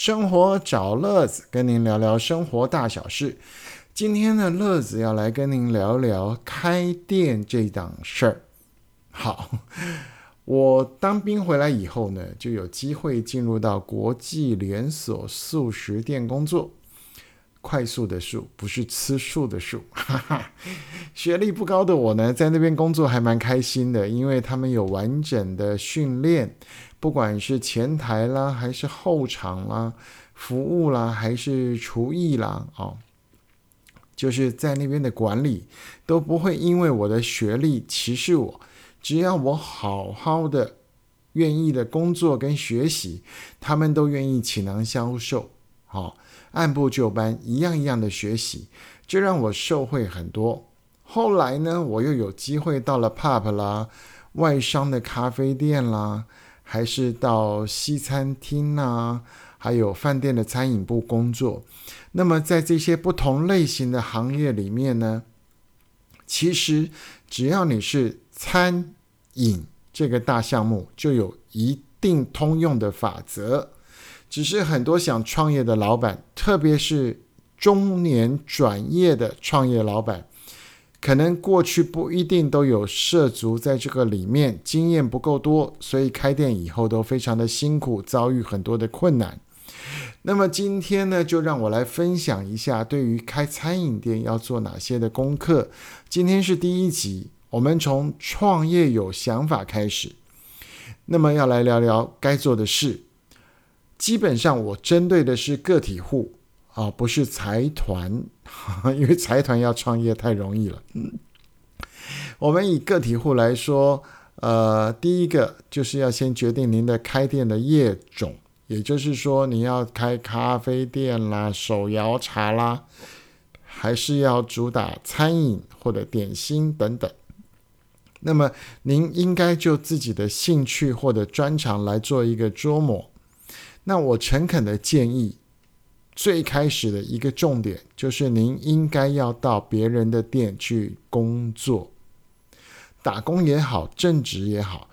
生活找乐子，跟您聊聊生活大小事。今天的乐子要来跟您聊聊开店这档事儿。好，我当兵回来以后呢，就有机会进入到国际连锁素食店工作。快速的速，不是吃素的素。学历不高的我呢，在那边工作还蛮开心的，因为他们有完整的训练，不管是前台啦，还是后场啦，服务啦，还是厨艺啦，哦，就是在那边的管理都不会因为我的学历歧视我，只要我好好的、愿意的工作跟学习，他们都愿意倾囊相授。好。按部就班，一样一样的学习，这让我受惠很多。后来呢，我又有机会到了 pub 啦、外商的咖啡店啦，还是到西餐厅呐，还有饭店的餐饮部工作。那么在这些不同类型的行业里面呢，其实只要你是餐饮这个大项目，就有一定通用的法则。只是很多想创业的老板，特别是中年转业的创业老板，可能过去不一定都有涉足在这个里面，经验不够多，所以开店以后都非常的辛苦，遭遇很多的困难。那么今天呢，就让我来分享一下对于开餐饮店要做哪些的功课。今天是第一集，我们从创业有想法开始，那么要来聊聊该做的事。基本上我针对的是个体户啊，不是财团，因为财团要创业太容易了。嗯我们以个体户来说，呃，第一个就是要先决定您的开店的业种，也就是说你要开咖啡店啦、手摇茶啦，还是要主打餐饮或者点心等等。那么您应该就自己的兴趣或者专长来做一个琢磨。那我诚恳的建议，最开始的一个重点就是，您应该要到别人的店去工作，打工也好，正职也好，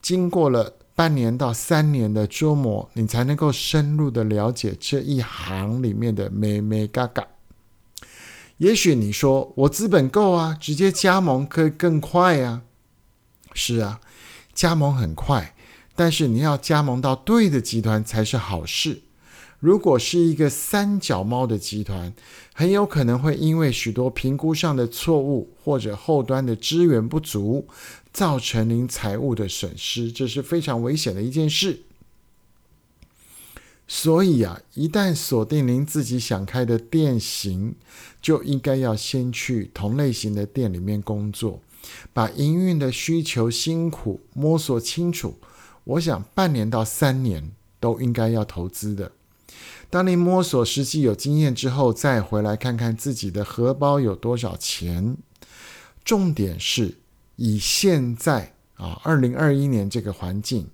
经过了半年到三年的琢磨，你才能够深入的了解这一行里面的美美嘎嘎。也许你说我资本够啊，直接加盟可以更快呀。是啊，加盟很快。但是你要加盟到对的集团才是好事。如果是一个三脚猫的集团，很有可能会因为许多评估上的错误或者后端的资源不足，造成您财务的损失，这是非常危险的一件事。所以啊，一旦锁定您自己想开的店型，就应该要先去同类型的店里面工作，把营运的需求辛苦摸索清楚。我想半年到三年都应该要投资的。当你摸索实际有经验之后，再回来看看自己的荷包有多少钱。重点是以现在啊，二零二一年这个环境，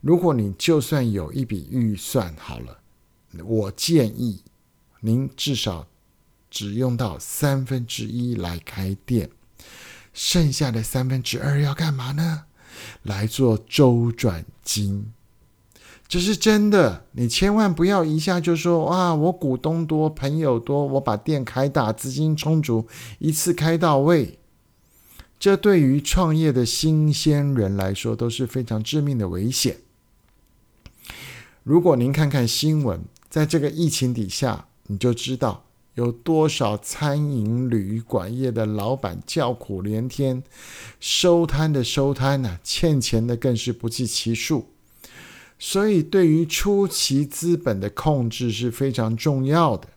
如果你就算有一笔预算好了，我建议您至少只用到三分之一来开店，剩下的三分之二要干嘛呢？来做周转金，这是真的。你千万不要一下就说哇，我股东多，朋友多，我把店开大，资金充足，一次开到位。这对于创业的新鲜人来说都是非常致命的危险。如果您看看新闻，在这个疫情底下，你就知道。有多少餐饮旅馆业的老板叫苦连天，收摊的收摊呢，欠钱的更是不计其数。所以，对于初期资本的控制是非常重要的。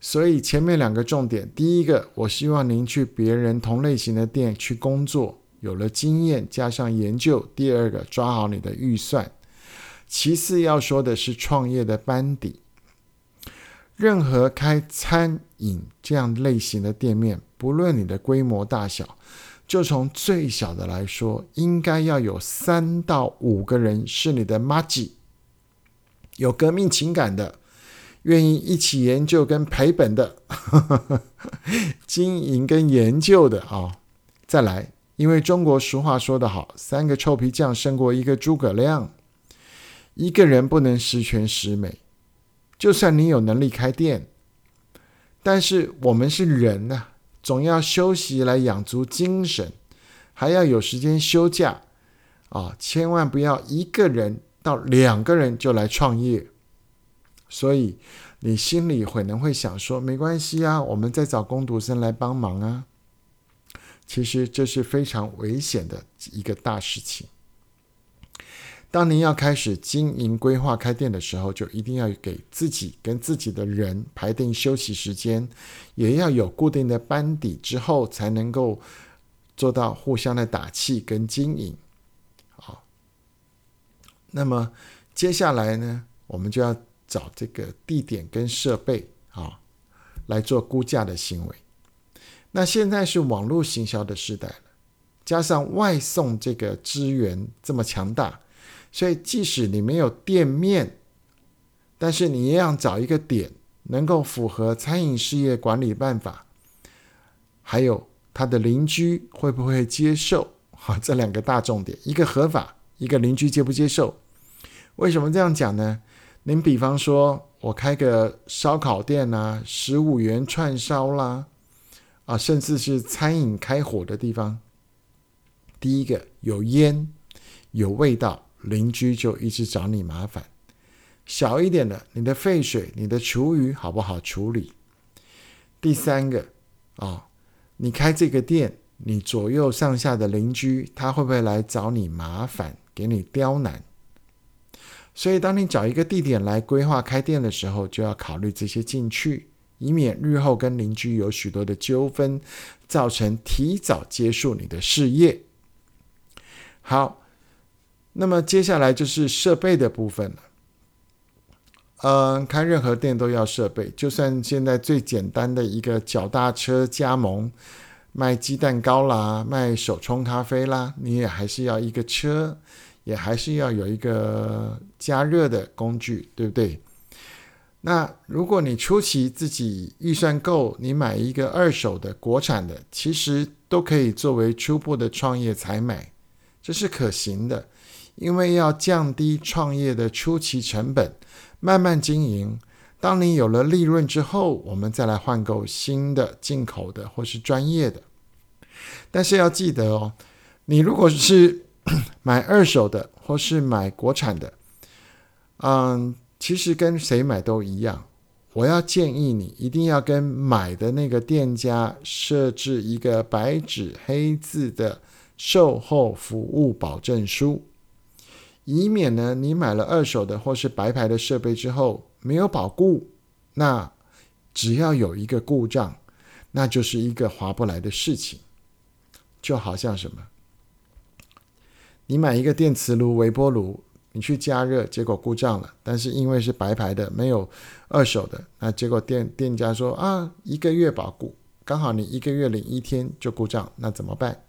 所以，前面两个重点，第一个，我希望您去别人同类型的店去工作，有了经验加上研究；第二个，抓好你的预算。其次要说的是创业的班底。任何开餐饮这样类型的店面，不论你的规模大小，就从最小的来说，应该要有三到五个人是你的 m a g i 有革命情感的，愿意一起研究跟赔本的，经营跟研究的啊。再来，因为中国俗话说得好，三个臭皮匠胜过一个诸葛亮。一个人不能十全十美，就算你有能力开店，但是我们是人呐，总要休息来养足精神，还要有时间休假啊！千万不要一个人到两个人就来创业。所以你心里可能会想说：“没关系啊，我们再找工读生来帮忙啊。”其实这是非常危险的一个大事情。当您要开始经营、规划开店的时候，就一定要给自己跟自己的人排定休息时间，也要有固定的班底，之后才能够做到互相的打气跟经营。好，那么接下来呢，我们就要找这个地点跟设备啊，来做估价的行为。那现在是网络行销的时代了，加上外送这个资源这么强大。所以，即使你没有店面，但是你也要找一个点，能够符合餐饮事业管理办法，还有他的邻居会不会接受？好，这两个大重点，一个合法，一个邻居接不接受？为什么这样讲呢？您比方说，我开个烧烤店啊，十五元串烧啦，啊，甚至是餐饮开火的地方，第一个有烟，有味道。邻居就一直找你麻烦。小一点的，你的废水、你的厨余好不好处理？第三个啊，你开这个店，你左右上下的邻居他会不会来找你麻烦，给你刁难？所以，当你找一个地点来规划开店的时候，就要考虑这些进去，以免日后跟邻居有许多的纠纷，造成提早结束你的事业。好。那么接下来就是设备的部分了。嗯，开任何店都要设备，就算现在最简单的一个脚踏车加盟，卖鸡蛋糕啦，卖手冲咖啡啦，你也还是要一个车，也还是要有一个加热的工具，对不对？那如果你初期自己预算够，你买一个二手的国产的，其实都可以作为初步的创业采买，这是可行的。因为要降低创业的初期成本，慢慢经营。当你有了利润之后，我们再来换购新的进口的或是专业的。但是要记得哦，你如果是买二手的或是买国产的，嗯，其实跟谁买都一样。我要建议你一定要跟买的那个店家设置一个白纸黑字的售后服务保证书。以免呢，你买了二手的或是白牌的设备之后没有保固，那只要有一个故障，那就是一个划不来的事情。就好像什么，你买一个电磁炉、微波炉，你去加热，结果故障了，但是因为是白牌的，没有二手的，那结果店店家说啊，一个月保固，刚好你一个月领一天就故障，那怎么办？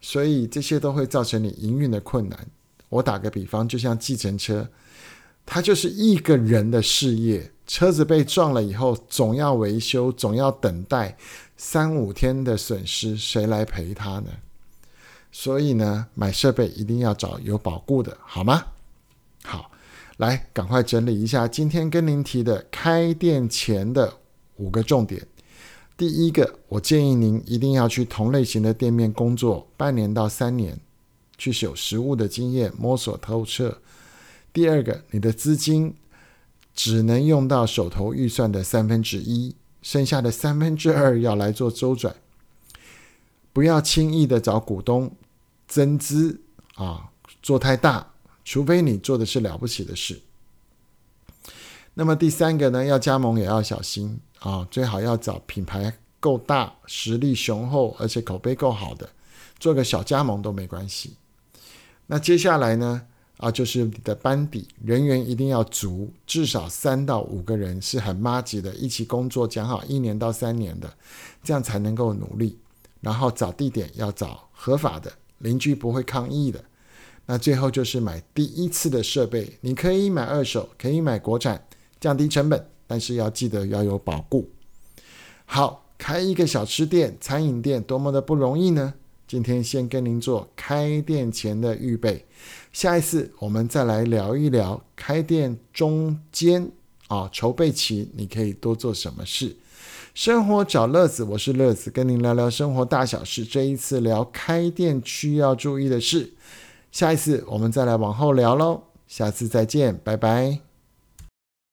所以这些都会造成你营运的困难。我打个比方，就像计程车，它就是一个人的事业。车子被撞了以后，总要维修，总要等待三五天的损失，谁来赔他呢？所以呢，买设备一定要找有保固的，好吗？好，来，赶快整理一下今天跟您提的开店前的五个重点。第一个，我建议您一定要去同类型的店面工作半年到三年。去有实物的经验，摸索透彻。第二个，你的资金只能用到手头预算的三分之一，剩下的三分之二要来做周转。不要轻易的找股东增资啊，做太大，除非你做的是了不起的事。那么第三个呢，要加盟也要小心啊，最好要找品牌够大、实力雄厚而且口碑够好的，做个小加盟都没关系。那接下来呢？啊，就是你的班底人员一定要足，至少三到五个人是很妈级的，一起工作，讲好一年到三年的，这样才能够努力。然后找地点要找合法的，邻居不会抗议的。那最后就是买第一次的设备，你可以买二手，可以买国产，降低成本，但是要记得要有保固。好，开一个小吃店、餐饮店，多么的不容易呢？今天先跟您做开店前的预备，下一次我们再来聊一聊开店中间啊筹备期，你可以多做什么事。生活找乐子，我是乐子，跟您聊聊生活大小事。这一次聊开店需要注意的事，下一次我们再来往后聊喽。下次再见，拜拜。